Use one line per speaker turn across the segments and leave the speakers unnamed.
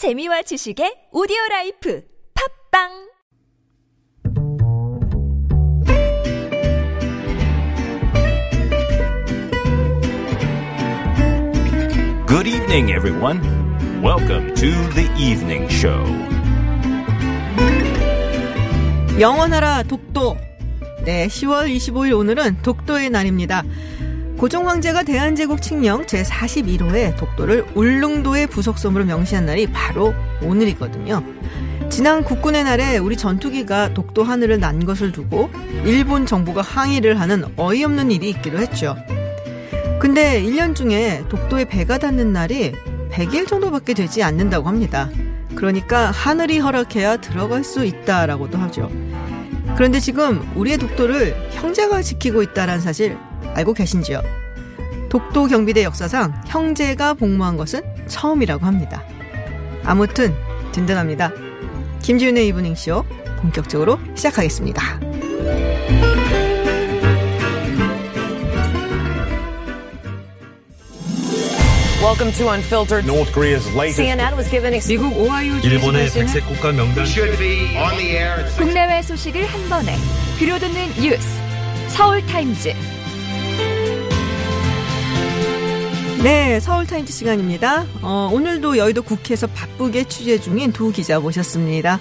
재미와 지식의 오디오 라이프 팟빵
Good evening, everyone. Welcome to the evening show.
영원하라 독도. 네, 10월 25일 오늘은 독도의 날입니다. 고종 황제가 대한제국 칙령 제41호에 독도를 울릉도의 부속섬으로 명시한 날이 바로 오늘이거든요. 지난 국군의 날에 우리 전투기가 독도 하늘을 난 것을 두고 일본 정부가 항의를 하는 어이없는 일이 있기도 했죠. 근데 1년 중에 독도에 배가 닿는 날이 100일 정도밖에 되지 않는다고 합니다. 그러니까 하늘이 허락해야 들어갈 수 있다라고도 하죠. 그런데 지금 우리의 독도를 형제가 지키고 있다는 사실 알고 계신지요? 독도 경비대 역사상 형제가 복무한 것은 처음이라고 합니다. 아무튼 든든합니다. 김지윤의 이브닝쇼 본격적으로 시작하겠습니다.
Welcome to Unfiltered.
North Korea's latest
CNN was given ex-
미국 오하이오
일본의 백색 국가 명단
should be on the air at six
국내외 소식을 한 번에 들려듣는 뉴스 서울 타임즈
네, 서울 타임즈 시간입니다. 어, 오늘도 여의도 국회에서 바쁘게 취재 중인 두 기자 모셨습니다.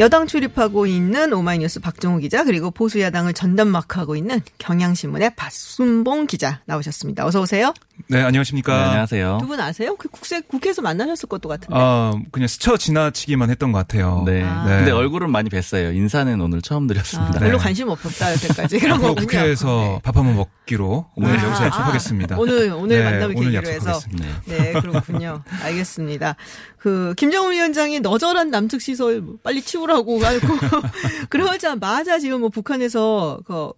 여당 출입하고 있는 오마이뉴스 박정호 기자 그리고 보수 야당을 전담마크하고 있는 경향신문의 박순봉 기자 나오셨습니다. 어서 오세요.
네, 안녕하십니까.
네, 안녕하세요.
두 분 아세요? 그 국세, 국회에서 만나셨을 것도 같은데.
아, 그냥 스쳐 지나치기만 했던 것 같아요.
네.
아.
네.
근데 얼굴은 많이 뵀어요. 인사는 오늘 처음
아,
드렸습니다.
별로
네.
관심 없었다 여태까지 그런 거군요.
국회에서
네.
밥 한번 먹기로 오늘
아,
여기서
아,
약속하겠습니다.
오늘 오늘
네, 오늘
계기로 해서.
네.
네 그렇군요. 알겠습니다. 그 김정은 위원장이 너절한 남측 시설 빨리 치우라고 하고 그러자마자 지금 뭐 북한에서 그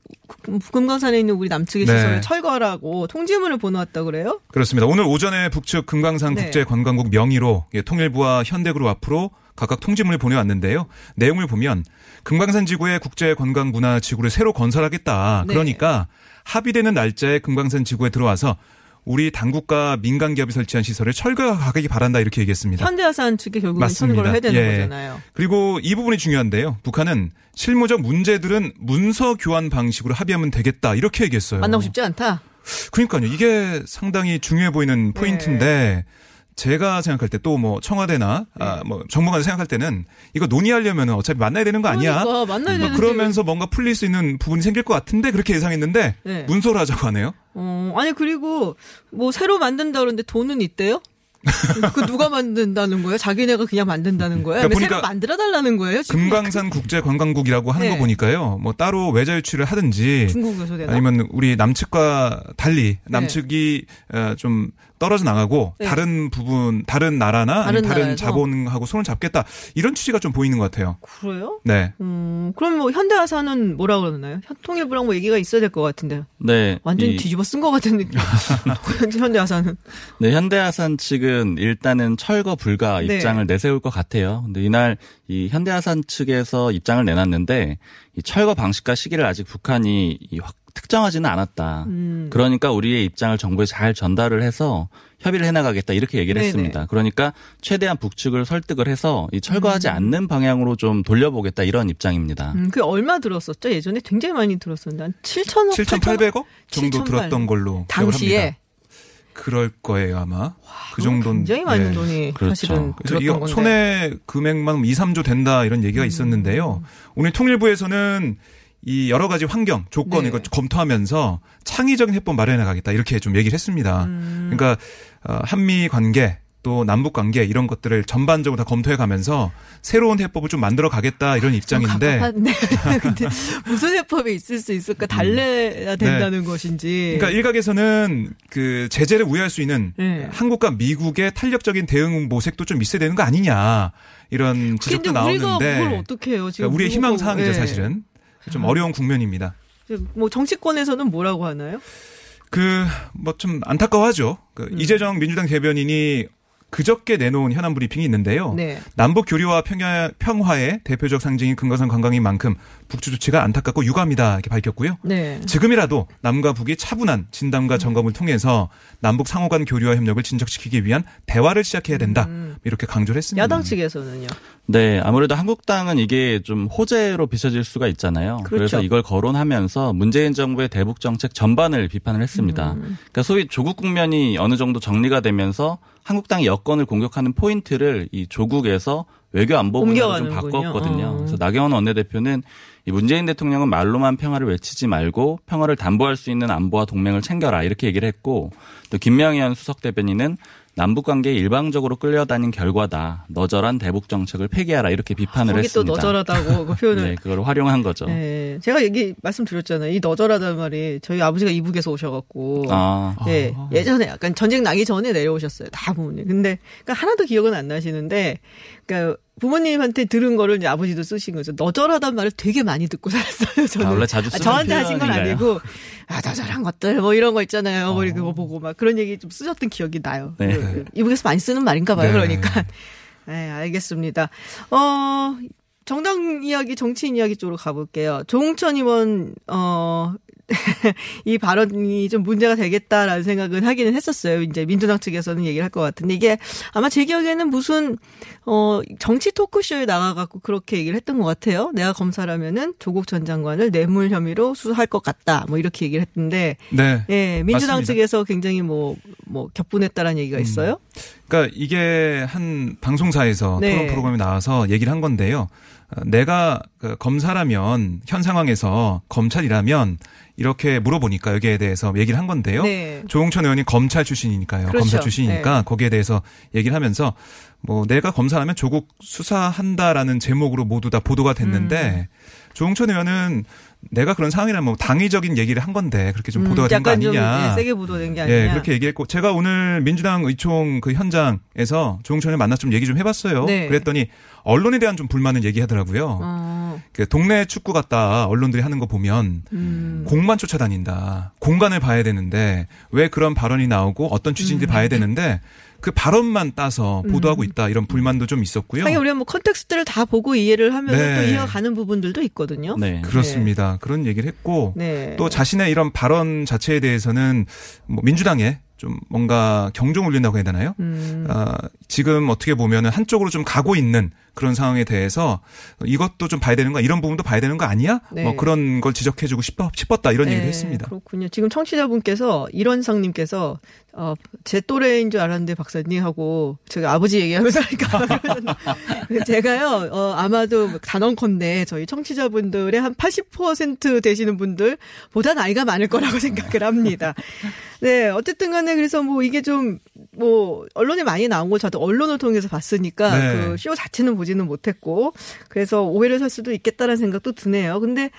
금강산에 있는 우리 남측의
네.
시설을 철거하라고 통지문을 보내왔다 그래요?
그렇습니다. 오늘 오전에 북측 금강산
네.
국제관광국 명의로 예, 통일부와 현대그룹 앞으로 각각 통지문을 보내왔는데요. 내용을 보면 금강산 지구의 국제 관광 문화 지구를 새로 건설하겠다.
네.
그러니까 합의되는 날짜에 금강산 지구에 들어와서 우리 당국과 민간 기업이 설치한 시설을 철거하기 바란다 이렇게 얘기했습니다.
현대화산 측에 결국은
맞습니다.
철거를 해야 되는
예.
거잖아요.
그리고 이 부분이 중요한데요. 북한은 실무적 문제들은 문서 교환 방식으로 합의하면 되겠다 이렇게 얘기했어요.
만나고 싶지 않다.
그러니까요. 이게 상당히 중요해 보이는 포인트인데 제가 생각할 때 또 뭐 청와대나
네.
아, 뭐 정부가 생각할 때는 이거 논의하려면 어차피 만나야 되는 거 아니야?
그러니까 만나야
뭐
되는데
그러면서 뭔가 풀릴 수 있는 부분이 생길 것 같은데 그렇게 예상했는데
네.
문서로 하자고 하네요.
어, 아니 그리고 뭐 새로 만든다 그러는데 돈은 있대요? 그 누가 만든다는 거예요? 자기네가 그냥 만든다는 거예요?
그러니까
새로 만들어 달라는 거예요? 지금
금강산 국제관광국이라고 하는
네.
거 보니까요. 뭐 따로 외자 유치를 하든지
중국에서 되나?
아니면 우리 남측과 달리 남측이 어, 좀 떨어져 나가고
네.
다른 부분 다른 나라나
다른
다른? 자본하고 손을 잡겠다 이런 취지가 좀 보이는 것 같아요.
그래요?
네.
음, 그럼 뭐 현대화사는 뭐라 그러나요? 현- 통일부랑 뭐 얘기가 있어야 될 것 같은데
네.
완전히
이-
뒤집어 쓴 것 같은 느낌. 현대화사는
네, 현대아산 측은 일단은 철거 불가
네.
입장을 내세울 것 같아요. 근데 이날 이 현대아산 측에서 입장을 내놨는데 이 철거 방식과 시기를 아직 북한이 이 확- 특정하지는 않았다.
음.
그러니까 우리의 입장을 정부에 잘 전달을 해서 협의를 해나가겠다 이렇게 얘기를
네네.
했습니다. 그러니까 최대한 북측을 설득을 해서 이 철거하지
음.
않는 방향으로 좀 돌려보겠다 이런 입장입니다.
음, 그 얼마 들었었죠? 예전에 굉장히 많이 들었었는데 한 7천억,
7,800억 정도
7,800.
들었던 걸로 기억을
당시에
합니다. 그럴 거예요 아마. 그 정도
굉장히 많은
네.
돈이
그렇죠.
사실은
그래서
건데.
손해 금액만 2, 3조 된다 이런 얘기가 있었는데요. 오늘 통일부에서는 이 여러 가지 환경, 조건
네.
이거 검토하면서 창의적인 해법 마련해 가겠다 이렇게 좀 얘기를 했습니다.
음.
그러니까 어, 한미 관계 또 남북 관계 이런 것들을 전반적으로 다 검토해 가면서 새로운 해법을 좀 만들어 가겠다 이런 입장인데
갑갑한데. 근데 무슨 해법이 있을 수 있을까? 달래야 된다는 것인지.
음. 네. 그러니까 일각에서는 그 제재를 우회할 수 있는
네.
한국과 미국의 탄력적인 대응 모색도 좀 있어야 되는 거 아니냐 이런 지적도
근데 우리가
나오는데
뭘 어떻게 해요? 지금
그러니까 우리의 희망 사항이죠
예.
사실은 좀 어려운 국면입니다.
뭐 정치권에서는 뭐라고 하나요?
그 뭐 좀 안타까워하죠. 그
음.
이재정 민주당 대변인이 그저께 내놓은 현안 브리핑이 있는데요.
네.
남북 교류와 평야, 평화의 대표적 상징인 금강산 관광인 만큼 북주 조치가 안타깝고 유감이다 이렇게 밝혔고요.
네.
지금이라도 남과 북이 차분한 진담과 점검을 통해서 남북 상호 간 교류와 협력을 진척시키기 위한 대화를 시작해야 된다. 이렇게 강조를 했습니다.
야당 측에서는요.
네, 아무래도 한국당은 이게 좀 호재로 비춰질 수가 있잖아요.
그렇죠.
그래서 이걸 거론하면서 문재인 정부의 대북 정책 전반을 비판을 했습니다.
음.
그러니까 소위 조국 국면이 어느 정도 정리가 되면서 한국당이 여권을 공격하는 포인트를 이 조국에서 외교 안보 분야로 좀. 바꿨거든요.
어.
그래서 나경원 원내대표는 이 문재인 대통령은 말로만 평화를 외치지 말고 평화를 담보할 수 있는 안보와 동맹을 챙겨라 이렇게 얘기를 했고 또 김명현 수석 대변인은 남북 관계에 일방적으로 끌려다닌 결과다. 너절한 대북 정책을 폐기하라 이렇게 비판을
거기 또
했습니다.
너절하다고 그 표현을.
네, 그걸 활용한 거죠.
네. 제가 얘기 말씀드렸잖아요. 이 너절하다는 말이 저희 아버지가 이북에서 오셔갖고.
아,
예, 예전에 약간 전쟁 나기 전에 내려오셨어요. 다 부모님. 근데, 그러니까 하나도 기억은 안 나시는데, 그러니까 부모님한테 들은 거를 이제 아버지도 쓰신 거죠. 너절하단 말을 되게 많이 듣고 살았어요. 저는.
아, 원래 자주 쓰는
저한테 하신 건? 아니고, 아, 너절한 것들, 뭐 이런 거 있잖아요. 뭐 이렇게 그거 보고 막 그런 얘기 좀 쓰셨던 기억이 나요.
네.
그, 이북에서 많이 쓰는 말인가 봐요.
네.
그러니까. 네, 알겠습니다. 어, 정당 이야기, 정치인 이야기 쪽으로 가볼게요. 조홍천 의원, 어, 이 발언이 좀 문제가 되겠다라는 생각은 하기는 했었어요. 이제 민주당 측에서는 얘기를 할 것 같은데 이게 아마 제 기억에는 무슨 어 정치 토크쇼에 나가갖고 그렇게 얘기를 했던 것 같아요. 내가 검사라면은 조국 전 장관을 뇌물 혐의로 수사할 것 같다. 뭐 이렇게 얘기를 했는데
네.
예 민주당
맞습니다.
측에서 굉장히 뭐뭐 격분했다라는 얘기가 있어요.
그러니까 이게 한 방송사에서
네.
토론 프로그램에 나와서 얘기를 한 건데요. 어, 내가 그 검사라면 현 상황에서 검찰이라면 이렇게 물어보니까 여기에 대해서 얘기를 한 건데요.
네.
조홍천 의원이 검찰 출신이니까요.
그렇죠.
검사 출신이니까
네.
거기에 대해서 얘기를 하면서 뭐 내가 검사라면 조국 수사한다라는 제목으로 모두 다 보도가 됐는데
음.
조홍천 의원은 내가 그런 상황이라면 뭐 당위적인 얘기를 한 건데 그렇게 좀
음,
보도가 된거
약간 좀
아니냐.
예, 세게 보도된 게 아니냐.
예, 그렇게 얘기했고 제가 오늘 민주당 의총 그 현장에서 조홍천을 만나서 좀 얘기 좀 해봤어요.
네.
그랬더니 언론에 대한 좀 불만을 얘기하더라고요.
어,
그 동네 축구 갔다 언론들이 하는 거 보면
음.
공만 쫓아다닌다. 공간을 봐야 되는데 왜 그런 발언이 나오고 어떤 취지인지
음.
봐야 되는데 그 발언만 따서 보도하고 있다 이런 불만도 좀 있었고요.
하긴 우리가 뭐 context를 다 보고 이해를 하면
네.
또 이해가 가는 부분들도 있거든요.
네.
그렇습니다. 그런 얘기를 했고
네.
또 자신의 이런 발언 자체에 대해서는 뭐 민주당에 좀 뭔가 경종 울린다고 해야 되나요?
음.
어, 지금 어떻게 보면은 한쪽으로 좀 가고 있는 그런 상황에 대해서 이것도 좀 봐야 되는 거 이런 부분도 봐야 되는 거 아니야?
네.
뭐 그런 걸 지적해주고 싶어, 싶었다 이런 얘기도
네,
했습니다.
그렇군요. 지금 청취자분께서 이런상님께서 어, 제 또래인 줄 알았는데 박사님하고 제가 아버지 얘기하면서 하니까. 제가요 어, 아마도 단언컨대 저희 청취자분들의 한 80% 되시는 분들 보다 나이가 많을 거라고 생각을 합니다. 네 어쨌든간에 그래서 뭐 이게 좀 뭐 언론에 많이 나온 거 저도 언론을 통해서 봤으니까
네.
그쇼 자체는 보지는 못했고 그래서 오해를 살 수도 있겠다라는 생각도 드네요. 근데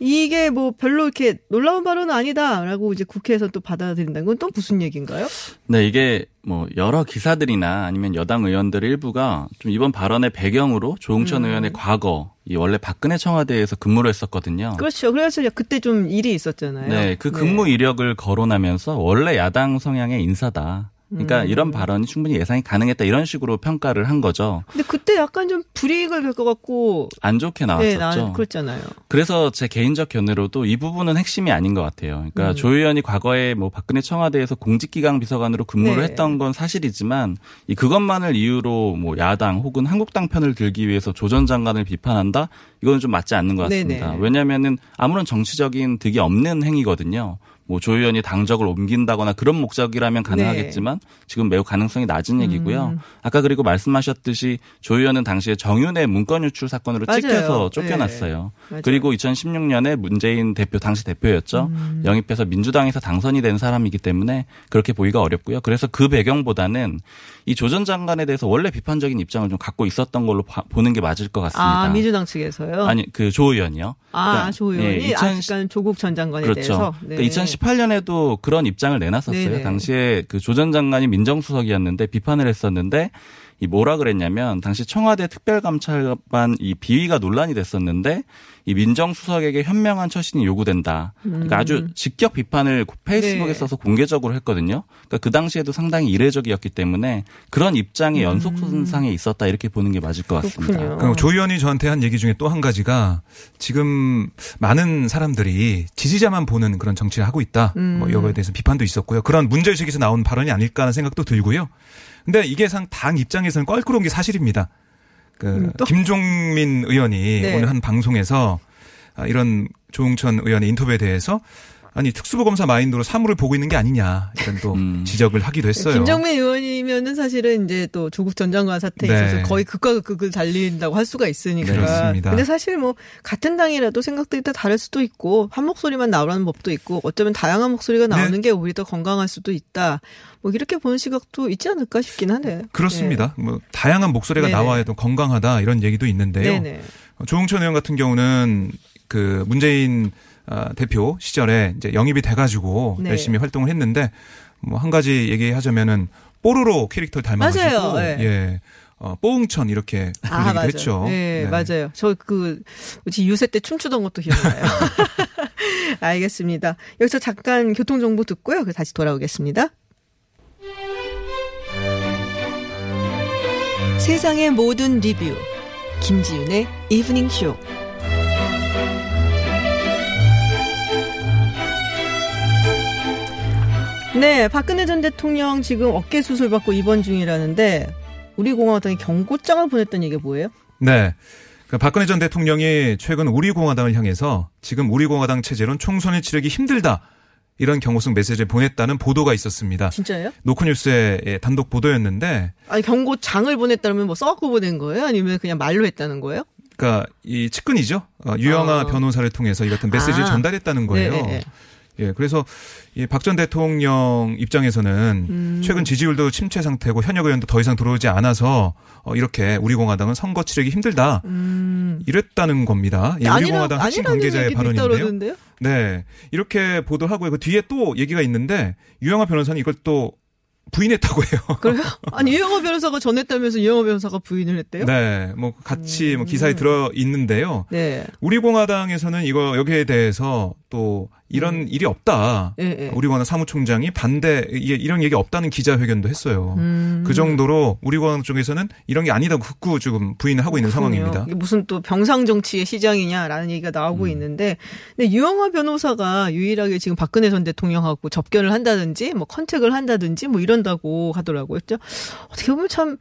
이게 뭐 별로 이렇게 놀라운 발언은 아니다라고 이제 국회에서 또 받아들인다는 건 또 무슨 얘기인가요?
네, 이게 뭐 여러 기사들이나 아니면 여당 의원들 일부가 좀 이번 발언의 배경으로 조홍천
음.
의원의 과거, 이 원래 박근혜 청와대에서 근무를 했었거든요.
그렇죠. 그래서 그때 좀 일이 있었잖아요.
네, 그 근무 이력을 거론하면서 원래 야당 성향의 인사다. 그러니까
음.
이런 발언이 충분히 예상이 가능했다 이런 식으로 평가를 한 거죠.
근데 그때 약간 좀 불이익을 볼것 같고
안 좋게
네,
나왔었죠.
나 그랬잖아요.
그래서 제 개인적 견해로도 이 부분은 핵심이 아닌 것 같아요. 그러니까
음.
조 의원이 과거에 뭐 박근혜 청와대에서 공직기강 비서관으로 근무를
네.
했던 건 사실이지만 이 그것만을 이유로 뭐 야당 혹은 한국당 편을 들기 위해서 조 전 장관을 비판한다? 이거는 좀 맞지 않는 것 같습니다.
네네.
왜냐하면은 아무런 정치적인 득이 없는 행위거든요. 뭐조 의원이 당적을 옮긴다거나 그런 목적이라면 가능하겠지만 지금 매우 가능성이 낮은 얘기고요.
음.
아까 그리고 말씀하셨듯이 조 의원은 당시에 정윤의 문건 유출 사건으로
맞아요.
찍혀서
네.
쫓겨났어요.
맞아요.
그리고 2016년에 문재인 대표 당시 대표였죠.
음.
영입해서 민주당에서 당선이 된 사람이기 때문에 그렇게 보기가 어렵고요. 그래서 그 배경보다는 이 조 전 장관에 대해서 원래 비판적인 입장을 좀 갖고 있었던 걸로 봐- 보는 게 맞을 것 같습니다.
아 민주당 측에서요.
아니 그 조 의원이요.
아,
그러니까,
조 의원이
예, 2010
아직까지 조국 전 장관에
그렇죠.
대해서. 네.
그러니까 2018년에도 그런 입장을 내놨었어요.
네네.
당시에 그 조 전 장관이 민정수석이었는데 비판을 했었는데 이 뭐라 그랬냐면 당시 청와대 특별감찰관 이 비위가 논란이 됐었는데 이 민정수석에게 현명한 처신이 요구된다. 그러니까 아주 직격 비판을 페이스북에
네.
써서 공개적으로 했거든요. 그러니까 그 당시에도 상당히 이례적이었기 때문에 그런 입장이 연속선상에 있었다 이렇게 보는 게 맞을 것 같습니다.
그조 의원이 저한테 한 얘기 중에 또 한 가지가 지금 많은 사람들이 지지자만 보는 그런 정치를 하고 있다. 뭐 이거에 대해서 비판도 있었고요. 그런 문제의식에서 나온 발언이 아닐까 하는 생각도 들고요. 근데 이게 상 당 입장에서는 껄끄러운 게 사실입니다. 그 김종민 의원이
네.
오늘 한 방송에서 아, 이런 조홍천 의원의 인터뷰에 대해서 아니 특수부 검사 마인드로 사물을 보고 있는 게 아니냐 이런 또
음.
지적을 하기도 했어요.
김정민 의원이면은 사실은 이제 또 조국 전 장관 사태에
네.
있어서 거의 극과 극을 달린다고 할 수가 있으니까.
네, 그렇습니다.
근데 사실 뭐 같은 당이라도 생각들이 다 다를 수도 있고 한 목소리만 나오라는 법도 있고 어쩌면 다양한 목소리가
네.
나오는 게 오히려 더 건강할 수도 있다. 뭐 이렇게 보는 시각도 있지 않을까 싶긴 하네.
그렇습니다. 뭐 다양한 목소리가
네네.
나와야 또 건강하다 이런 얘기도 있는데요.
네네.
어, 조홍천 의원 같은 경우는 그 문재인 아, 대표 시절에 이제 영입이 돼가지고
네.
열심히 활동을 했는데 뭐 한 가지 얘기하자면은 뽀로로 캐릭터를 닮아가지고
맞아요. 네.
예. 어, 뽀응천 이렇게
아,
불리기도
맞아요.
했죠.
네,
네.
맞아요. 저 그, 유세 때 춤추던 것도 기억나요. 알겠습니다. 여기서 잠깐 교통 정보 듣고요. 그 다시 돌아오겠습니다. 세상의 모든 리뷰. 김지윤의 이브닝 쇼. 네, 박근혜 전 대통령 지금 어깨 수술 받고 입원 중이라는데 우리 공화당이 경고장을 보냈던 얘기가 뭐예요?
네. 그 박근혜 전 대통령이 최근 우리 공화당을 향해서 지금 우리 공화당 체제로는 총선을 치르기 힘들다. 이런 경고성 메시지를 보냈다는 보도가 있었습니다.
진짜예요?
노컷뉴스의 단독 보도였는데
아니 경고장을 보냈다면 뭐 써갖고 보낸 거예요? 아니면 그냥 말로 했다는 거예요?
그러니까 이 측근이죠. 어, 유영아
아.
변호사를 통해서 이 같은 메시지를
아.
전달했다는 거예요.
네, 네, 네.
예, 그래서 이 박 전 대통령 입장에서는
음.
최근 지지율도 침체 상태고 현역 의원도 더 이상 들어오지 않아서 어, 이렇게 우리 공화당은 선거 치르기 힘들다. 이랬다는 겁니다. 예, 우리
음. 아니라,
공화당 핵심 관계자의 발언인데요. 네, 이렇게 보도하고요. 그 뒤에 또 얘기가 있는데 유영아 변호사는 이걸 또 부인했다고 해요.
그래요? 아니 유영호 변호사가 전했다면서 유영호 변호사가 부인을 했대요?
네, 뭐 같이 뭐
음.
기사에 들어 있는데요.
네.
우리 공화당에서는 이거 여기에 대해서 또 이런 일이 없다.
예, 예.
우리 공화당 사무총장이 반대 이런 얘기 없다는 기자회견도 했어요.
음.
그 정도로 우리 공화당 쪽에서는 이런 게 아니다고 극구 지금 부인을 하고 있는
그렇군요.
상황입니다.
이게 무슨 또 병상 정치의 시장이냐라는 얘기가 나오고
음.
있는데, 근데 유영하 변호사가 유일하게 지금 박근혜 전 대통령하고 접견을 한다든지, 뭐 컨택을 한다든지, 뭐 이런다고 하더라고요. 그죠? 어떻게 보면 참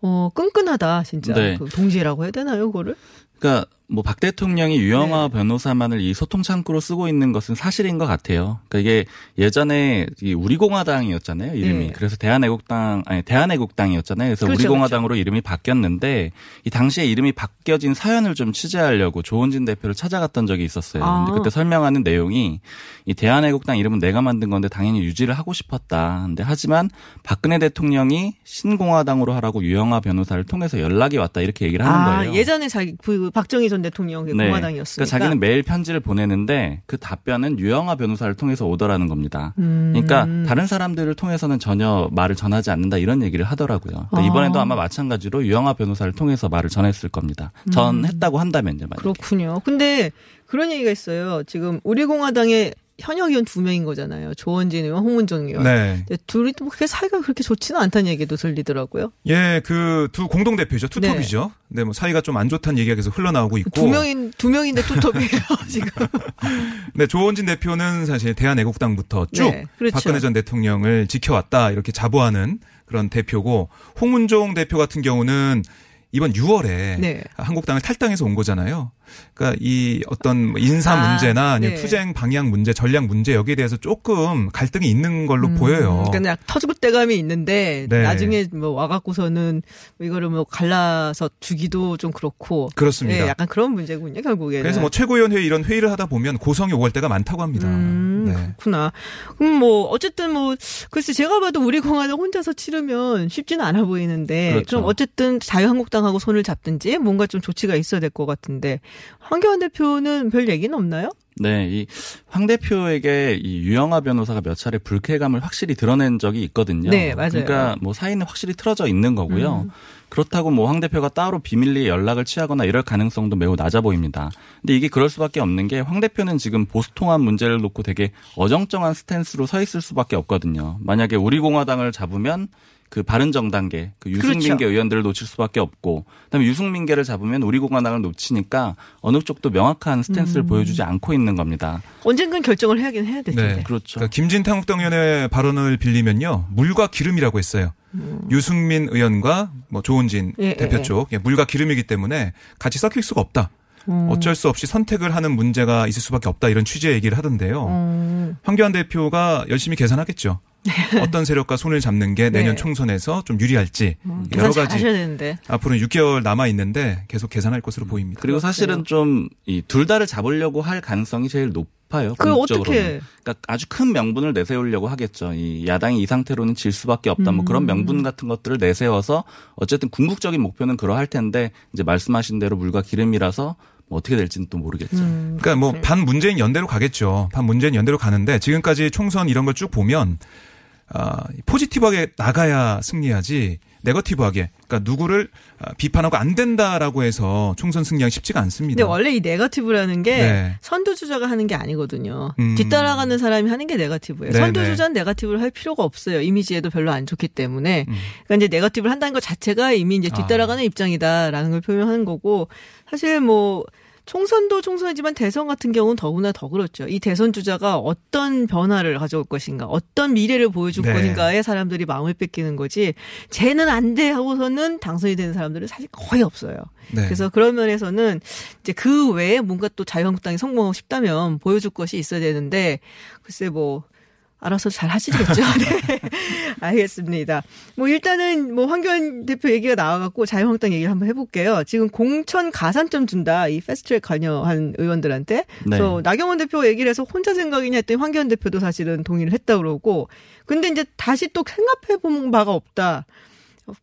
어, 끈끈하다, 진짜.
네.
그 동지라고 해야 되나요, 그거를?
그러니까 뭐박 대통령이 유영아
네.
변호사만을 이 소통 창구로 쓰고 있는 것은 사실인 것 같아요. 그러니까 이게 예전에 이 우리공화당이었잖아요 이름이.
네.
그래서 대한애국당 아니 대한애국당이었잖아요. 그래서
그렇죠,
우리공화당으로 이름이 바뀌었는데 이 당시에 이름이 바뀌어진 사연을 좀 취재하려고 조원진 대표를 찾아갔던 적이 있었어요.
아.
근데 그때 설명하는 내용이 이 대한애국당 이름은 내가 만든 건데 당연히 유지를 하고 싶었다. 근데 하지만 박근혜 대통령이 신공화당으로 하라고 유영아 변호사를 통해서 연락이 왔다 이렇게 얘기를 하는
아,
거예요.
예전에 자기, 그 박정희 전 대통령 그
네.
공화당이었으니까.
그러니까 자기는 매일 편지를 보내는데 그 답변은 유영아 변호사를 통해서 오더라는 겁니다.
음.
그러니까 다른 사람들을 통해서는 전혀 말을 전하지 않는다 이런 얘기를 하더라고요. 그러니까
아.
이번에도 아마 마찬가지로 유영아 변호사를 통해서 말을 전했을 겁니다. 전했다고 한다면요. 만약에.
음. 그렇군요. 근데 그런 얘기가 있어요. 지금 우리 공화당의 현역 의원 두 명인 거잖아요. 조원진 의원, 홍문정 의원.
네.
둘이 또 그렇게 사이가 그렇게 좋지는 않다는 얘기도 들리더라고요.
예, 그 두 공동 대표죠. 투톱이죠. 네. 뭐 사이가 좀 안 좋다는 얘기가 계속 흘러나오고 있고.
두 명인 두 명인데 투톱이에요 지금.
네, 조원진 대표는 사실 대한애국당부터 쭉
네, 그렇죠.
박근혜 전 대통령을 지켜왔다 이렇게 자부하는 그런 대표고 홍문종 대표 같은 경우는 이번 6월에
네.
한국당을 탈당해서 온 거잖아요. 그러니까 이 어떤 뭐 인사
아,
문제나 아니면
네.
투쟁 방향 문제, 전략 문제 여기에 대해서 조금 갈등이 있는 걸로 보여요.
그러니까 그냥 터줏대감이 있는데
네.
나중에 뭐 와갖고서는 뭐 이거를 뭐 갈라서 주기도 좀 그렇고.
그렇습니다.
네, 약간 그런 문제군요 결국에는.
그래서 뭐 최고위원회 이런 회의를 하다 보면 고성이 오갈 때가 많다고 합니다.
음,
네.
그렇구나. 그럼 뭐 어쨌든 뭐 글쎄 제가 봐도 우리 공화당 혼자서 치르면 쉽지는 않아 보이는데
그렇죠.
그럼 어쨌든 자유한국당하고 손을 잡든지 뭔가 좀 조치가 있어야 될 것 같은데 황교안 대표는 별 얘기는 없나요?
네, 이 황 대표에게 이 유영아 변호사가 몇 차례 불쾌감을 확실히 드러낸 적이 있거든요.
네, 맞아요.
그러니까 뭐 사이는 확실히 틀어져 있는 거고요.
음.
그렇다고 뭐 황 대표가 따로 비밀리에 연락을 취하거나 이럴 가능성도 매우 낮아 보입니다. 근데 이게 그럴 수밖에 없는 게 황 대표는 지금 보수통합 문제를 놓고 되게 어정쩡한 스탠스로 서 있을 수밖에 없거든요. 만약에 우리 공화당을 잡으면 그 바른정당계, 그 유승민계
그렇죠.
의원들을 놓칠 수밖에 없고, 그다음에 유승민계를 잡으면 우리 공화당을 놓치니까 어느 쪽도 명확한 스탠스를
음.
보여주지 않고 있는 겁니다.
언젠간 결정을 해야긴 해야 될 텐데.
네.
그렇죠.
그러니까 김진태 한국당 의원의 발언을 빌리면요. 물과 기름이라고 했어요. 유승민 의원과 뭐 조은진
음. 예,
대표
예, 예.
쪽 예, 물과 기름이기 때문에 같이 섞일 수가 없다.
음.
어쩔 수 없이 선택을 하는 문제가 있을 수밖에 없다 이런 취지의 얘기를 하던데요.
음.
황교안 대표가 열심히 계산하겠죠. 어떤 세력과 손을 잡는 게 내년
네.
총선에서 좀 유리할지
계산
여러
잘
가지
하셔야 되는데.
앞으로 6개월 남아 있는데 계속 계산할 것으로 보입니다.
그리고 사실은 좀이둘 다를 잡으려고 할 가능성이 제일 높아요. 궁극적으로는.
어떻게-
그러니까 아주 큰 명분을 내세우려고 하겠죠. 이 야당이 이 상태로는 질 수밖에 없다. 뭐
음.
그런 명분 같은 것들을 내세워서 어쨌든 궁극적인 목표는 그러할 텐데 이제 말씀하신 대로 물과 기름이라서 뭐 어떻게 될지는 또 모르겠죠.
음.
그러니까 뭐 반 문재인 연대로 가겠죠. 반 문재인 연대로 가는데 지금까지 총선 이런 걸 쭉 보면 아, 포지티브하게 나가야 승리하지 네거티브하게 그러니까 누구를 아, 비판하고 안 된다라고 해서 총선 승리하기 쉽지가 않습니다.
근데 원래 이 네거티브라는 게
네.
선두 주자가 하는 게 아니거든요.
음.
뒤따라가는 사람이 하는 게 네거티브예요.
네,
선두 주자는 네거티브를 할 필요가 없어요. 이미지에도 별로 안 좋기 때문에.
음.
그러니까 이제 네거티브를 한다는 것 자체가 이미 이제 뒤따라가는
아.
입장이다라는 걸 표명하는 거고 사실 뭐 총선도 총선이지만 대선 같은 경우는 더구나 더 그렇죠. 이 대선 주자가 어떤 변화를 가져올 것인가, 어떤 미래를 보여줄
네.
것인가에 사람들이 마음을 뺏기는 거지. 쟤는 안 돼 하고서는 당선이 되는 사람들은 사실 거의 없어요.
네.
그래서 그런 면에서는 이제 그 외에 뭔가 또 자유한국당이 성공하고 싶다면 보여줄 것이 있어야 되는데 글쎄 뭐 알아서 잘 하시겠죠. 네. 알겠습니다. 뭐 일단은 뭐 황교안 대표 얘기가 나와갖고 자유한국당 얘기를 한번 해볼게요. 지금 공천 가산점 준다. 이 패스트트랙 관여한 의원들한테.
네.
그래서 나경원 대표 얘기를 해서 혼자 생각이냐 했더니 황교안 대표도 사실은 동의를 했다 그러고. 근데 이제 다시 또 생각해 본 바가 없다.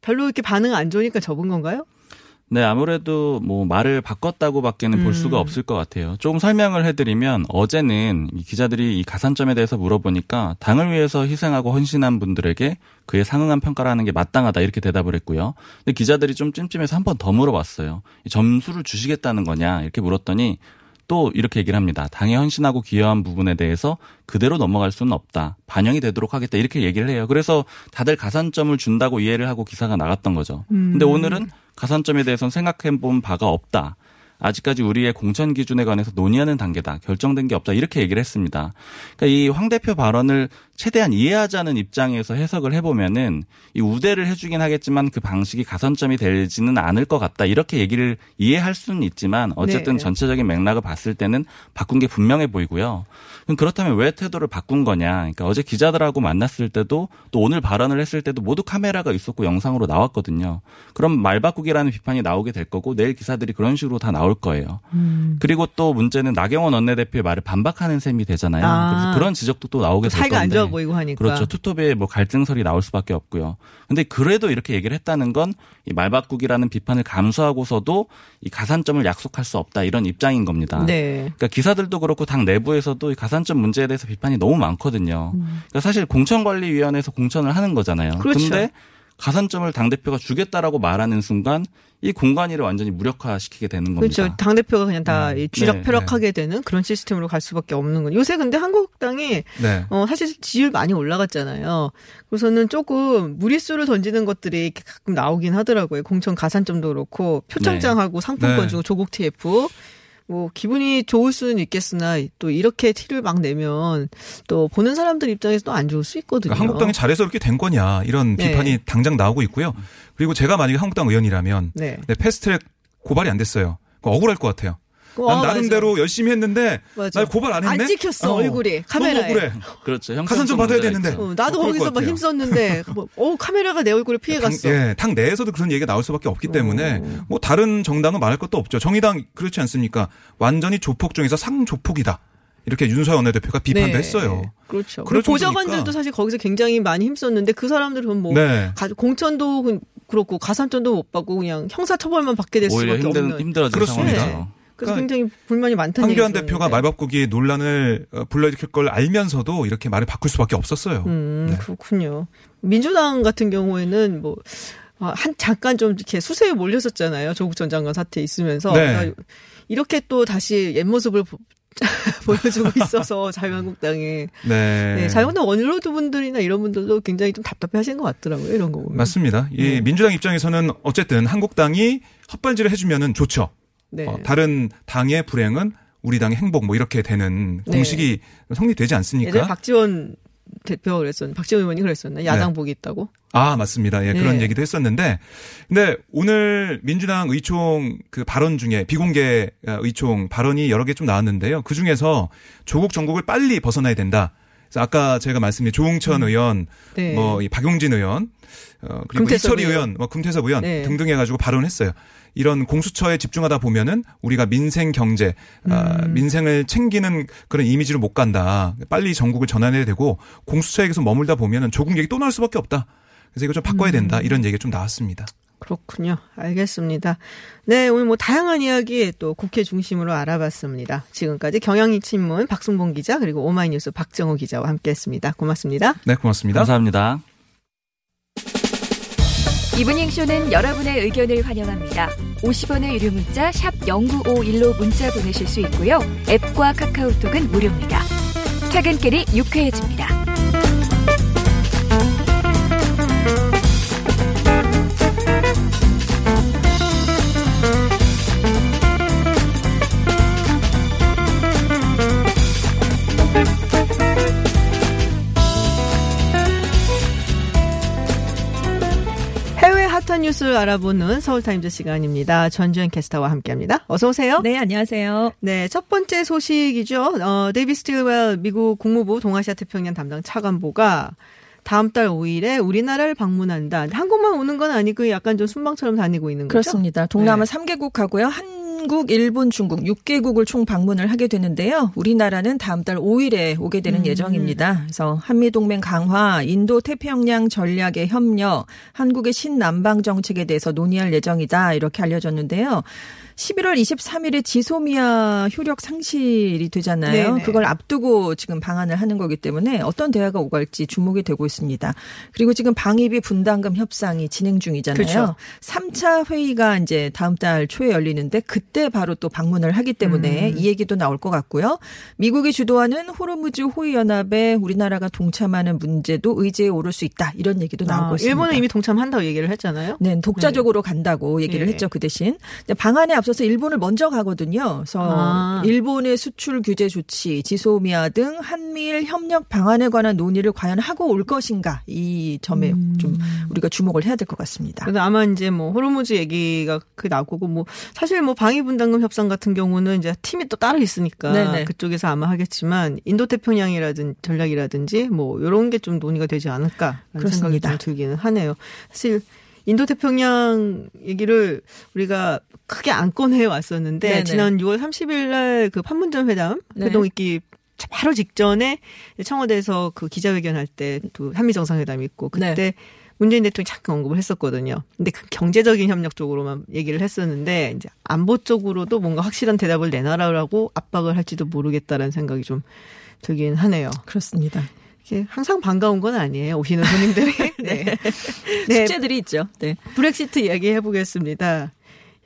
별로 이렇게 반응 안 좋으니까 접은 건가요?
네, 아무래도 뭐 말을 바꿨다고밖에는
음.
볼 수가 없을 것 같아요. 조금 설명을 해드리면 어제는 이 기자들이 이 가산점에 대해서 물어보니까 당을 위해서 희생하고 헌신한 분들에게 그에 상응한 평가를 하는 게 마땅하다 이렇게 대답을 했고요. 근데 기자들이 좀 찜찜해서 한 번 더 물어봤어요. 이 점수를 주시겠다는 거냐 이렇게 물었더니 또 이렇게 얘기를 합니다. 당에 헌신하고 기여한 부분에 대해서 그대로 넘어갈 수는 없다. 반영이 되도록 하겠다. 이렇게 얘기를 해요. 그래서 다들 가산점을 준다고 이해를 하고 기사가 나갔던 거죠. 근데 오늘은 가산점에 대해서는 생각해 본 바가 없다. 아직까지 우리의 공천 기준에 관해서 논의하는 단계다. 결정된 게 없다. 이렇게 얘기를 했습니다. 그러니까 이 황 대표 발언을 최대한 이해하자는 입장에서 해석을 해보면은 이 우대를 해주긴 하겠지만 그 방식이 가산점이 되지는 않을 것 같다. 이렇게 얘기를 이해할 수는 있지만 어쨌든
네.
전체적인 맥락을 봤을 때는 바꾼 게 분명해 보이고요. 그럼 그렇다면 왜 태도를 바꾼 거냐? 그러니까 어제 기자들하고 만났을 때도 또 오늘 발언을 했을 때도 모두 카메라가 있었고 영상으로 나왔거든요. 그럼 말 바꾸기라는 비판이 나오게 될 거고 내일 기사들이 그런 식으로 다 나올 거예요.
음.
그리고 또 문제는 나경원 원내대표의 말을 반박하는 셈이 되잖아요.
아.
그래서 그런 지적도 또 나오게 될
사이가 안
건데.
좋아 보이고 하니까.
그렇죠. 투톱에 뭐 갈등설이 나올 수밖에 없고요. 근데 그래도 이렇게 얘기를 했다는 건 이 말 바꾸기라는 비판을 감수하고서도 이 가산점을 약속할 수 없다 이런 입장인 겁니다.
네.
그러니까 기사들도 그렇고 당 내부에서도 이 가산 점 문제에 대해서 비판이 너무 많거든요. 그러니까 사실 공천관리위원회에서 공천을 하는 거잖아요.
음. 그렇죠.
근데 가산점을 당 대표가 주겠다라고 말하는 순간 이 공관위를 완전히 무력화시키게 되는 겁니다.
그렇죠. 당 대표가 그냥 다이
네,
쥐락펴락하게 되는 그런 시스템으로 갈 수밖에 없는 거. 요새 근데 한국당이
네.
어 사실 지지율 많이 올라갔잖아요. 그래서는 조금 무리수를 던지는 것들이 가끔 나오긴 하더라고요. 공천 가산점도 그렇고 표창장하고 상품권
네.
주고 조국 TF. 뭐 기분이 좋을 수는 있겠으나 또 이렇게 티를 막 내면 또 보는 사람들 입장에서 또안 좋을 수 있거든요.
그러니까 한국당이 잘해서 이렇게 된 거냐 이런
네.
비판이 당장 나오고 있고요. 그리고 제가 만약에 한국당 의원이라면
네.
네, 패스트트랙 고발이 안 됐어요. 억울할 것 같아요.
어,
난
맞아.
나름대로 열심히 했는데
맞아.
날 고발 안 했네.
안 찍혔어, 얼굴이. 카메라에.
너무 억울해.
그렇죠. 형평성
가산점 받아야 되는데.
어, 나도
그럴
거기서
것
막. 힘썼는데 뭐, 어 카메라가 내 얼굴을 피해갔어.
당, 예, 당 내에서도 그런 얘기가 나올 수밖에 없기 때문에 뭐 다른 정당은 말할 것도 없죠. 정의당 그렇지 않습니까? 완전히 조폭 중에서 상조폭이다. 이렇게 윤서현 원내대표가 비판도
네.
했어요.
그렇죠. 그리고 보좌관들도. 사실 거기서 굉장히 많이 힘썼는데 그 사람들은 뭐
네.
가- 공천도 그- 그렇고 가산점도 못 받고 그냥 형사 처벌만 받게 될 수밖에
힘든
없는.
힘들어진
그렇습니다.
상황이죠.
그래서
그러니까
굉장히 불만이 많다는
황교안 대표가
들었는데.
말바꾸기 논란을 어, 불러일으킬 걸 알면서도 이렇게 말을 바꿀 수밖에 없었어요.
음,
네.
그렇군요. 민주당 같은 경우에는 뭐, 아, 한, 잠깐 좀 이렇게 수세에 몰렸었잖아요. 조국 전 장관 사태 있으면서.
네.
그러니까 이렇게 또 다시 옛 모습을 보, 보여주고 있어서 자유한국당에.
네.
네, 자유한국당 원로드 분들이나 이런 분들도 굉장히 좀 답답해 하시는 것 같더라고요. 이런 거 보면.
맞습니다. 이
네.
민주당 입장에서는 어쨌든 한국당이 헛발질을 해주면은 좋죠.
네.
어, 다른 당의 불행은 우리 당의 행복 뭐 이렇게 되는
네.
공식이 성립되지
예전에
않습니까?
박지원 대표가 그랬었는데, 박지원 의원이 그랬었나? 야당 복이 있다고?
아, 맞습니다. 예, 그런
네.
얘기도 했었는데. 근데 오늘 민주당 의총 그 발언 중에 비공개 어, 의총 발언이 여러 개 좀 나왔는데요. 그 중에서 조국 정국을 빨리 벗어나야 된다. 그래서 아까 제가 말씀드린 조홍천 의원,
네.
뭐이 박용진 의원, 어, 그리고 이철희
의원.
의원, 뭐 금태섭 의원
네.
등등 해가지고 발언했어요. 이런 공수처에 집중하다 보면은 우리가 민생 경제, 아,
음.
민생을 챙기는 그런 이미지로 못 간다. 빨리 전국을 전환해야 되고 공수처에 계속 머물다 보면은 조국 얘기 또 나올 수밖에 없다. 그래서 이거 좀 바꿔야 된다.
음.
이런 얘기가 좀 나왔습니다.
그렇군요. 알겠습니다. 네, 오늘 뭐 다양한 이야기 또 국회 중심으로 알아봤습니다. 지금까지 경향신문 박승봉 기자 그리고 오마이뉴스 박정호 기자와 함께했습니다. 고맙습니다.
네, 고맙습니다.
감사합니다.
이브닝 쇼는 여러분의 의견을 환영합니다. 50원의 유료 문자 샵 0951로 문자 보내실 수 있고요. 앱과 카카오톡은 무료입니다. 퇴근길이 유쾌해집니다.
뉴스를 알아보는 서울타임즈 시간입니다. 전주현 캐스터와 함께합니다. 어서 오세요.
네, 안녕하세요.
네, 첫 번째 소식이죠. 어, 데이비드 스틸웰 미국 국무부 동아시아 태평양 담당 차관보가 다음 달 5일에 우리나라를 방문한다. 한국만 오는 건 아니고 약간 좀 순방처럼 다니고 있는 거죠?
그렇습니다. 동남아
네.
3개국하고요. 한국, 일본, 중국 6개국을 총 방문을 하게 되는데요. 우리나라는 다음 달 5일에 오게 되는
음.
예정입니다. 그래서 한미 동맹 강화, 인도 태평양 전략의 협력, 한국의 신남방 정책에 대해서 논의할 예정이다. 이렇게 알려졌는데요. 11월 23일에 지소미아 효력 상실이 되잖아요.
네네.
그걸 앞두고 지금 방한을 하는 거기 때문에 어떤 대화가 오갈지 주목이 되고 있습니다. 그리고 지금 방위비 분담금 협상이 진행 중이잖아요.
그렇죠.
3차 회의가 이제 다음 달 초에 열리는데 그때 바로 또 방문을 하기 때문에
음.
이 얘기도 나올 것 같고요. 미국이 주도하는 호르무즈 호위 연합에 우리나라가 동참하는 문제도 의제에 오를 수 있다. 이런 얘기도 나오고
아,
있습니다.
일본은 이미 동참한다고 얘기를 했잖아요.
네, 독자적으로 간다고 얘기를
네.
했죠, 그 대신. 방안에 앞서 서 일본을 먼저 가거든요. 그래서
아.
일본의 수출 규제 조치, 지소미아 등 한미일 협력 방안에 관한 논의를 과연 하고 올 것인가 이 점에
음.
좀 우리가 주목을 해야 될 것 같습니다.
그래서 아마 이제 뭐 호르무즈 얘기가 그 나오고 뭐 사실 뭐 방위 분담금 협상 같은 경우는 이제 팀이 또 따로 있으니까
네네.
그쪽에서 아마 하겠지만 인도 태평양이라든 전략이라든지 뭐 이런 게 좀 논의가 되지 않을까라는 생각이
그렇습니다.
좀 들기는 하네요. 사실 인도 태평양 얘기를 우리가 크게 안 꺼내 왔었는데
네네.
지난 6월 30일 날 그 판문점 회담
네.
회동 있기 바로 직전에 청와대에서 그 기자회견 할 때 또 한미 정상회담이 있고 그때
네.
문재인 대통령이 잠깐 언급을 했었거든요. 근데 그 경제적인 협력 쪽으로만 얘기를 했었는데 이제 안보 쪽으로도 뭔가 확실한 대답을 내놔라라고 압박을 할지도 모르겠다라는 생각이 좀 들긴 하네요.
그렇습니다.
이게 항상 반가운 건 아니에요. 오시는 손님들이. 네. 네.
숙제들이 있죠. 네.
브렉시트 이야기 해보겠습니다.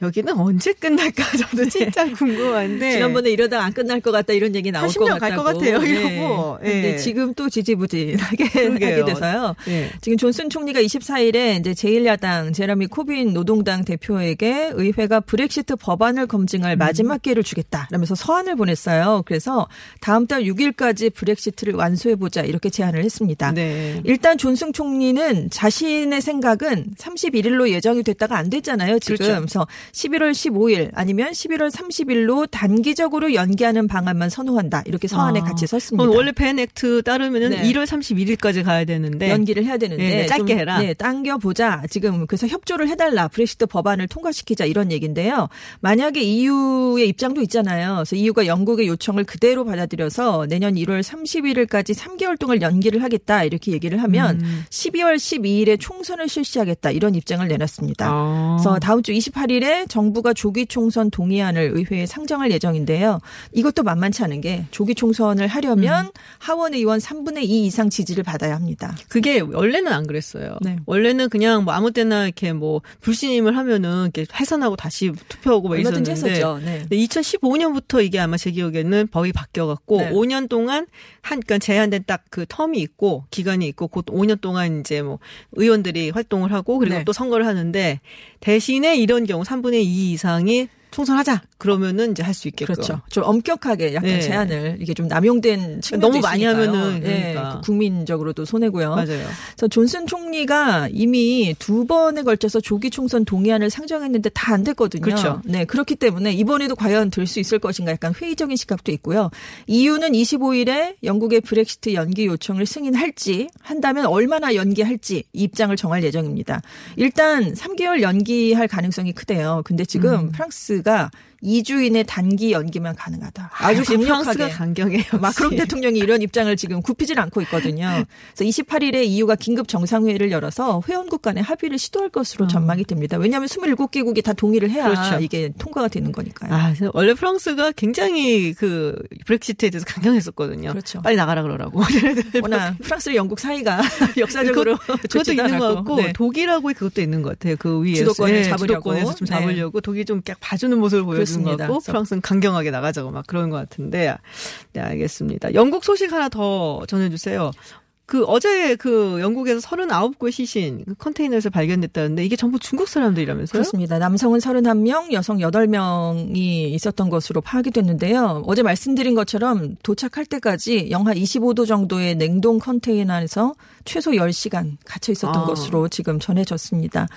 여기는 언제 끝날까 저도 진짜 궁금한데.
네. 지난번에 이러다 안 끝날 것 같다 이런 얘기 나올
40년 것갈
같다고.
것 같아요, 이러고.
네. 근데
예.
지금 또 지지부진하게. 하게 돼서요.
네.
지금 존슨 총리가 24일에 이제 제1야당 제라미 코빈 노동당 대표에게 의회가 브렉시트 법안을 검증할 마지막 기회를 주겠다. 라면서 서한을 보냈어요. 그래서 다음 달 6일까지 브렉시트를 완수해 보자 이렇게 제안을 했습니다.
네.
일단 존슨 총리는 자신의 생각은 31일로 예정이 됐다가 안 됐잖아요, 지금.
그렇죠.
그래서 11월 15일 아니면 11월 30일로 단기적으로 연기하는 방안만 선호한다. 이렇게 서한에
아,
같이 썼습니다.
원래 펜 액트 따르면은
네.
1월 31일까지 가야 되는데
연기를 해야 되는데
네, 네, 짧게
좀,
해라.
네, 당겨 보자. 지금 그래서 협조를 해달라. 브렉시트 법안을 통과시키자 이런 얘기인데요. 만약에 EU의 입장도 있잖아요. 그래서 EU가 영국의 요청을 그대로 받아들여서 내년 1월 31일까지 3개월 동안 연기를 하겠다 이렇게 얘기를 하면
음.
12월 12일에 총선을 실시하겠다 이런 입장을 내놨습니다.
아.
그래서 다음 주 28일에 28일에 정부가 조기 총선 동의안을 의회에 상정할 예정인데요. 이것도 만만치 않은 게 조기 총선을 하려면 하원 의원 3분의 2 이상 지지를 받아야 합니다.
그게 원래는 안 그랬어요.
네.
원래는 그냥 뭐 아무 때나 이렇게 뭐 불신임을 하면은 이렇게 해산하고 다시 투표하고 막 있었는데
했었죠. 네.
2015년부터 이게 아마 제 기억에는 법이 바뀌어 갖고
네.
5년 동안 한 그러니까 제한된 딱 그 텀이 있고 기간이 있고 그 5년 동안 이제 뭐 의원들이 활동을 하고 그리고
네.
또 선거를 하는데 대신에 이런 경우 3분 의 2 이상이 총선하자 그러면은 이제 할 수 있게끔
그렇죠. 좀 엄격하게 약간
네.
제한을 이게 좀 남용된 측면도
너무 많이
있으니까요.
하면은
예,
그러니까.
국민적으로도 손해고요.
맞아요.
그래서 존슨 총리가 이미 두 번에 걸쳐서 조기 총선 동의안을 상정했는데 다 안 됐거든요.
그렇죠.
네, 그렇기 때문에 이번에도 과연 될 수 있을 것인가 약간 회의적인 시각도 있고요. 이유는 25일에 영국의 브렉시트 연기 요청을 승인할지 한다면 얼마나 연기할지 이 입장을 정할 예정입니다. 일단 3개월 연기할 가능성이 크대요. 근데 지금
음.
프랑스 가 2주 이내 단기 연기만 가능하다. 아주
역시
강력하게
프랑스가 강경해요.
마크롱. 대통령이 이런 입장을 지금 굽히질 않고 있거든요. 그래서 28일에 EU가 긴급 정상회의를 열어서 회원국 간의 합의를 시도할 것으로 전망이 됩니다. 왜냐하면 27개국이 다 동의를 해야
음. 그렇죠.
이게 통과가 되는 거니까요.
아, 원래 프랑스가 굉장히 그 브렉시트에 대해서 강경했었거든요.
그렇죠.
빨리 나가라 그러라고.
워낙 프랑스랑 영국 사이가 역사적으로
그것- 그것도
좋지도
있는 것. 같고
네.
독일하고 그것도 있는 것 같아요. 그 위에서
주도권을
예,
잡으려고.
주도권에서 좀
네.
잡으려고 독일이 좀딱 봐주는 모습을 보여주는 같고
그래서-
프랑스는 강경하게 나가자고 막 그런 것 같은데 네 알겠습니다. 영국 소식 하나 더 전해주세요. 그 어제 그 영국에서 39구의 시신 그 컨테이너에서 발견됐다는데 이게 전부 중국 사람들이라면서요?
그렇습니다. 남성은 31명, 여성 8명이 있었던 것으로 파악이 됐는데요. 어제 말씀드린 것처럼 도착할 때까지 영하 25도 정도의 냉동 컨테이너 에서 최소 10시간 갇혀 있었던
아.
것으로 지금 전해졌습니다.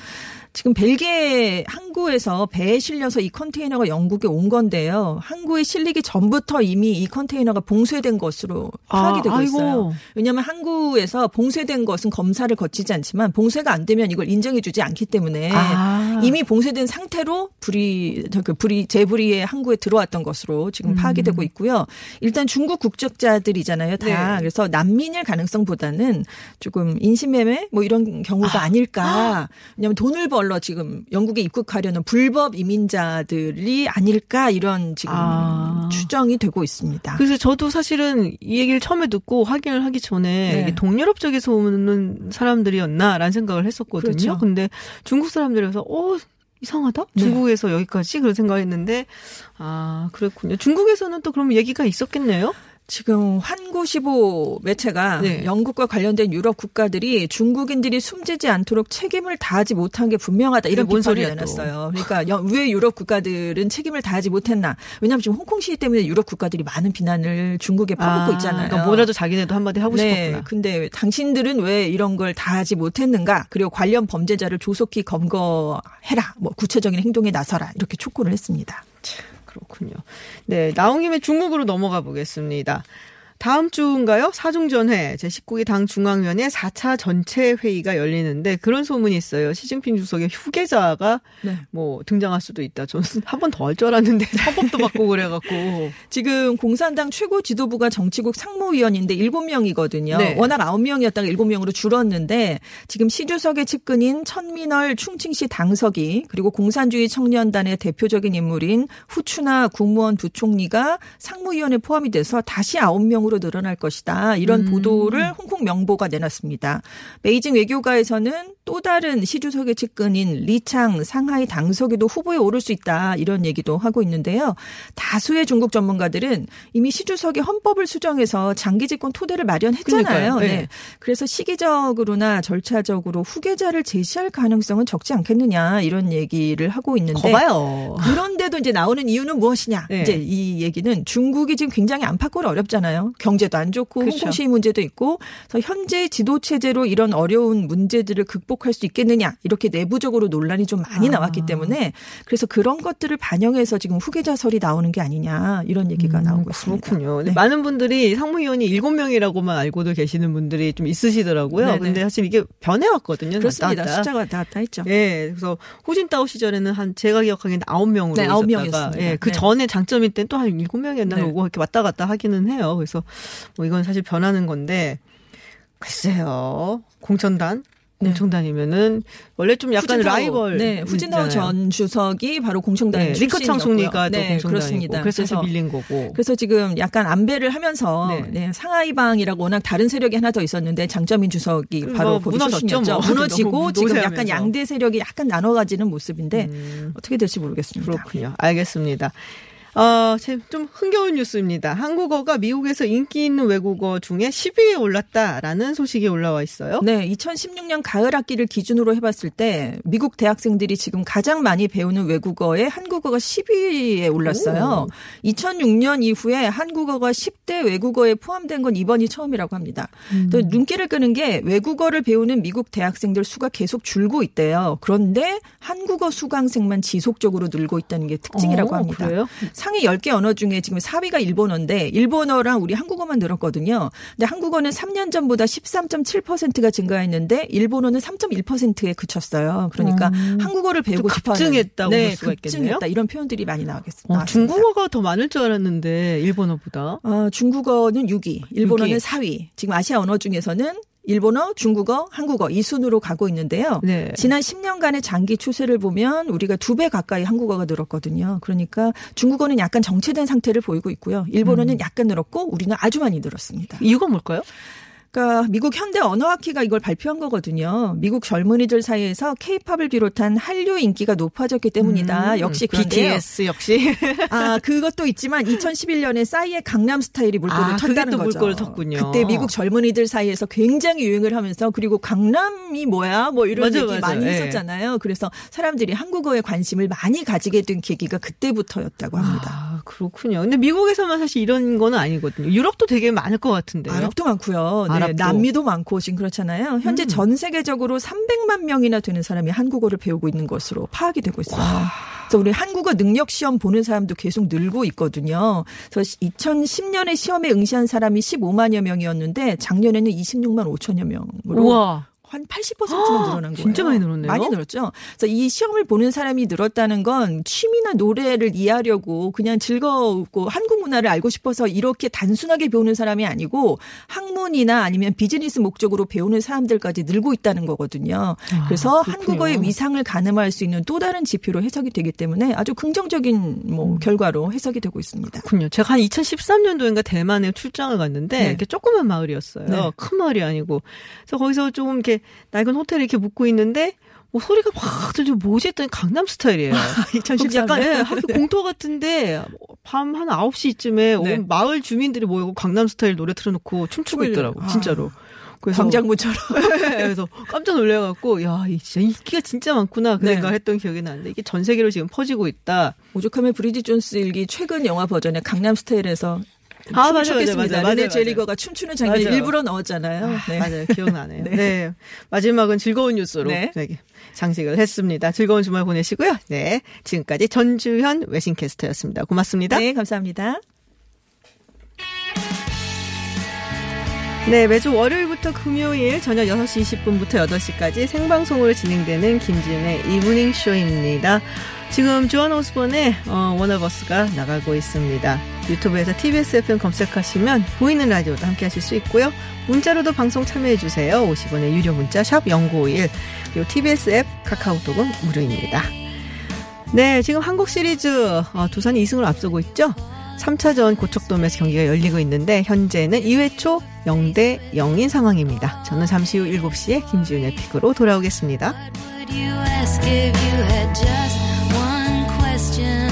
지금 벨기에 항구에서 배에 실려서 이 컨테이너가 영국에 온 건데요. 항구에 실리기 전부터 이미 이 컨테이너가 봉쇄된 것으로 파악이
아,
되고
아이고.
있어요. 왜냐하면 항구에서 봉쇄된 것은 검사를 거치지 않지만 봉쇄가 안 되면 이걸 인정해주지 않기 때문에
아.
이미 봉쇄된 상태로 불이 그 불이 재불이의 항구에 들어왔던 것으로 지금 파악이 되고 있고요. 일단 중국 국적자들이잖아요, 다.
네.
그래서 난민일 가능성보다는 조금 인신매매 뭐 이런 경우가 아. 닐까 왜냐하면 돈을 벌러 지금 영국에 입국하려는 불법 이민자들이 아닐까 이런 지금
아.
추정이 되고 있습니다.
그래서 저도 사실은 이 얘기를 처음에 듣고 확인을 하기 전에
네.
동유럽 쪽에서 오는 사람들이었나라는 생각을 했었거든요.
그렇죠.
근데 중국 사람들에서 어 이상하다?
네.
중국에서 여기까지 그런 생각했는데 아 그렇군요. 중국에서는 또 그럼 얘기가 있었겠네요.
지금 환구시보 매체가
네.
영국과 관련된 유럽 국가들이 중국인들이 숨지지 않도록 책임을 다하지 못한 게 분명하다 이런 비판을. 내놨어요. 그러니까 여- 왜 유럽 국가들은 책임을 다하지 못했나? 왜냐하면 지금 홍콩 시위 때문에 유럽 국가들이 많은 비난을 중국에 퍼붓고 있잖아요.
그러니까 뭐라도 자기네도 한마디 하고
네,
싶었구나.
근데 당신들은 왜 이런 걸 다 하지 못했는가? 그리고 관련 범죄자를 조속히 검거해라. 뭐 구체적인 행동에 나서라. 이렇게 촉구를 했습니다.
그렇군요. 네, 나온 김에 중국으로 넘어가 보겠습니다. 다음 주인가요? 사중전회 제19기 당 중앙위원회 4차 전체 회의가 열리는데 그런 소문이 있어요. 시진핑 주석의 후계자가
네.
뭐 등장할 수도 있다. 저는 한 번 더 할 줄 알았는데 헌법도 바꾸고 그래갖고
지금 공산당 최고 지도부가 정치국 상무위원인데 7명이거든요.
네.
워낙 9명이었다가 7명으로 줄었는데 지금 시 주석의 측근인 천민월 충칭시 당석이 그리고 공산주의 청년단의 대표적인 인물인 후추나 국무원 부총리가 상무위원에 포함이 돼서 다시 9명으로 늘어날 것이다. 이런
음.
보도를 홍콩 명보가 내놨습니다. 베이징 외교가에서는 또 다른 시 주석의 측근인 리창 상하이 당석에도 후보에 오를 수 있다. 이런 얘기도 하고 있는데요. 다수의 중국 전문가들은 이미 시 주석이 헌법을 수정해서 장기 집권 토대를 마련했잖아요.
네.
네. 그래서 시기적으로나 절차적으로 후계자를 제시할 가능성은 적지 않겠느냐 이런 얘기를 하고 있는데
거봐요.
그런데도 이제 나오는 이유는 무엇이냐?
네.
이제 이 얘기는 중국이 지금 굉장히 안팎으로 어렵잖아요. 경제도 안 좋고
그렇죠.
홍콩 시위 문제도 있고. 그래서 현재 지도 체제로 이런 어려운 문제들을 극복할 수 있겠느냐? 이렇게 내부적으로 논란이 좀 많이
아.
나왔기 때문에 그래서 그런 것들을 반영해서 지금 후계자설이 나오는 게 아니냐 이런 얘기가 나오고 있습니다.
음, 그렇군요.
네.
많은 분들이 상무위원이 7명이라고만 알고도 계시는 분들이 좀 있으시더라고요.
네네.
근데 사실 이게 변해왔거든요.
그렇습니다.
왔다.
숫자가 왔다 갔다 했죠.
예, 그래서 호진따오 시절에는 한 제가 기억하기에는 아홉 명으로
네, 아홉
있었다가
명이었습니다.
예, 그
네.
전에 장점일 땐 또한 일곱 명이었나
네.
그거 이렇게 왔다 갔다 하기는 해요. 그래서 뭐 이건 사실 변하는 건데 글쎄요. 공천단 네. 공청단이면은 원래 좀 약간
후진타오,
라이벌
네, 후진타오 전 주석이 바로 공청단
네, 리커
출신이었고요.
총리가 또
네, 그렇습니다.
그래서 사실 밀린 거고.
그래서 지금 약간 안배를 하면서
네.
네, 상하이방이라고 워낙 다른 세력이 하나 더 있었는데 장점인 주석이
음,
바로
뭐 무너졌죠. 뭐.
무너지고 지금. 약간 양대 세력이 약간 나눠가지는 모습인데 어떻게 될지 모르겠습니다.
그렇군요. 알겠습니다. 어, 제- 좀 흥겨운 뉴스입니다. 한국어가 미국에서 인기 있는 외국어 중에 10위에 올랐다라는 소식이 올라와 있어요.
네, 2016년 가을 학기를 기준으로 해봤을 때 미국 대학생들이 지금 가장 많이 배우는 외국어에 한국어가 10위에 올랐어요. 2006년 이후에 한국어가 10대 외국어에 포함된 건 이번이 처음이라고 합니다. 또 눈길을 끄는 게 외국어를 배우는 미국 대학생들 수가 계속 줄고 있대요. 그런데 한국어 수강생만 지속적으로 늘고 있다는 게 특징이라고
어,
합니다.
그래요?
상위 10개 언어 중에 지금 4위가 일본어인데 일본어랑 우리 한국어만 늘었거든요. 근데 한국어는 3년 전보다 13.7%가 증가했는데 일본어는 3.1%에 그쳤어요. 그러니까 한국어를 배우고
또
싶어 하는
급증했다고
네,
볼 수가 있겠네요.
급증했다. 이런 표현들이 많이 나오겠습니다.
어, 중국어가 더 많을 줄 알았는데 일본어보다.
어, 중국어는 6위, 일본어는
6위.
4위. 지금 아시아 언어 중에서는 일본어, 중국어, 한국어 이 순으로 가고 있는데요.
네.
지난 10년간의 장기 추세를 보면 우리가 두 배 가까이 한국어가 늘었거든요. 그러니까 중국어는 약간 정체된 상태를 보이고 있고요. 일본어는
음.
약간 늘었고 우리는 아주 많이 늘었습니다.
이유가 뭘까요?
그러니까 미국 현대 언어학회가 이걸 발표한 거거든요. 미국 젊은이들 사이에서 케이팝을 비롯한 한류 인기가 높아졌기 때문이다. 역시 그런데요.
BTS 역시.
아, 그것도 있지만 2011년에 싸이의 강남 스타일이 물꼬를
아,
텄다는
또
거죠.
물꼬를 텄군요.
그때 미국 젊은이들 사이에서 굉장히 유행을 하면서 그리고 강남이 뭐야? 뭐 이런
맞아요,
얘기
맞아요.
많이
예.
했었잖아요. 그래서 사람들이 한국어에 관심을 많이 가지게 된 계기가 그때부터였다고 합니다.
아, 그렇군요. 근데 미국에서만 사실 이런 거는 아니거든요. 유럽도 되게 많을 것 같은데요.
아랍도 많고요. 네,
아랍 도.
남미도 많고 지금 그렇잖아요. 현재
음.
전 세계적으로 300만 명이나 되는 사람이 한국어를 배우고 있는 것으로 파악이 되고 있어요. 그래서 우리 한국어 능력 시험 보는 사람도 계속 늘고 있거든요. 그래서 2010년에 시험에 응시한 사람이 15만여 명이었는데 작년에는 26만 5천여 명으로
우와.
한 80%나 늘어난 거예요.
진짜 많이 늘었네요.
많이 늘었죠. 그래서 이 시험을 보는 사람이 늘었다는 건 취미나 노래를 이해하려고 그냥 즐겁고 한국 문화를 알고 싶어서 이렇게 단순하게 배우는 사람이 아니고 학문이나 아니면 비즈니스 목적으로 배우는 사람들까지 늘고 있다는 거거든요. 그래서
아.
한국어의 위상을 가늠할 수 있는 또 다른 지표로 해석이 되기 때문에 아주 긍정적인 뭐
음.
결과로 해석이 되고 있습니다.
그렇군요. 제가 한 2013년도인가 대만에 출장을 갔는데
네.
이렇게 조그만 마을이었어요.
네.
큰 마을이 아니고. 그래서 거기서 좀 이렇게 낡은 호텔에 이렇게 묵고 있는데 뭐 소리가 막 들리고 뭐지 했더니 강남 스타일이에요. 그럼
2013년.
약간 예, 학교 공터 같은데 밤 한 9시쯤에
네.
온 마을 주민들이 모이고 강남 스타일 노래 틀어놓고 춤추고 있더라고.
아.
진짜로. 그래서
광장문처럼.
그래서 깜짝 놀래갖고 야, 이 진짜 인기가 진짜 많구나 그
네.
생각을 했던 기억이 나는데 이게 전 세계로 지금 퍼지고 있다.
오죽하면 브리지 존스 일기 최근 영화 버전의 강남 스타일에서
아, 맞아요,
췄겠습니다.
맞아요, 맞아요.
젤리거가 춤추는 장면
맞아요.
일부러 넣었잖아요. 네.
맞아요. 기억나네요. 네.
네.
마지막은 즐거운 뉴스로
네.
저기 장식을 했습니다. 즐거운 주말 보내시고요. 네. 지금까지 전주현 외신캐스터였습니다. 고맙습니다.
네, 감사합니다.
네, 매주 월요일부터 금요일 저녁 6시 20분부터 8시까지 생방송으로 진행되는 김지윤의 이브닝 쇼입니다. 지금 조안 오스본의 어, One of Us가 나가고 있습니다. 유튜브에서 TBS FM 검색하시면 보이는 라디오도 함께 하실 수 있고요. 문자로도 방송 참여해 주세요. 50원의 유료 문자 샵 0951. 그리고 TBS 앱 카카오톡은 무료입니다. 네, 지금 한국 시리즈 어, 두산이 2승을 앞서고 있죠. 3차전 고척돔에서 경기가 열리고 있는데 현재는 2회 초 0대 0인 상황입니다. 저는 잠시 후 7시에 김지윤의 픽으로 돌아오겠습니다.
one question.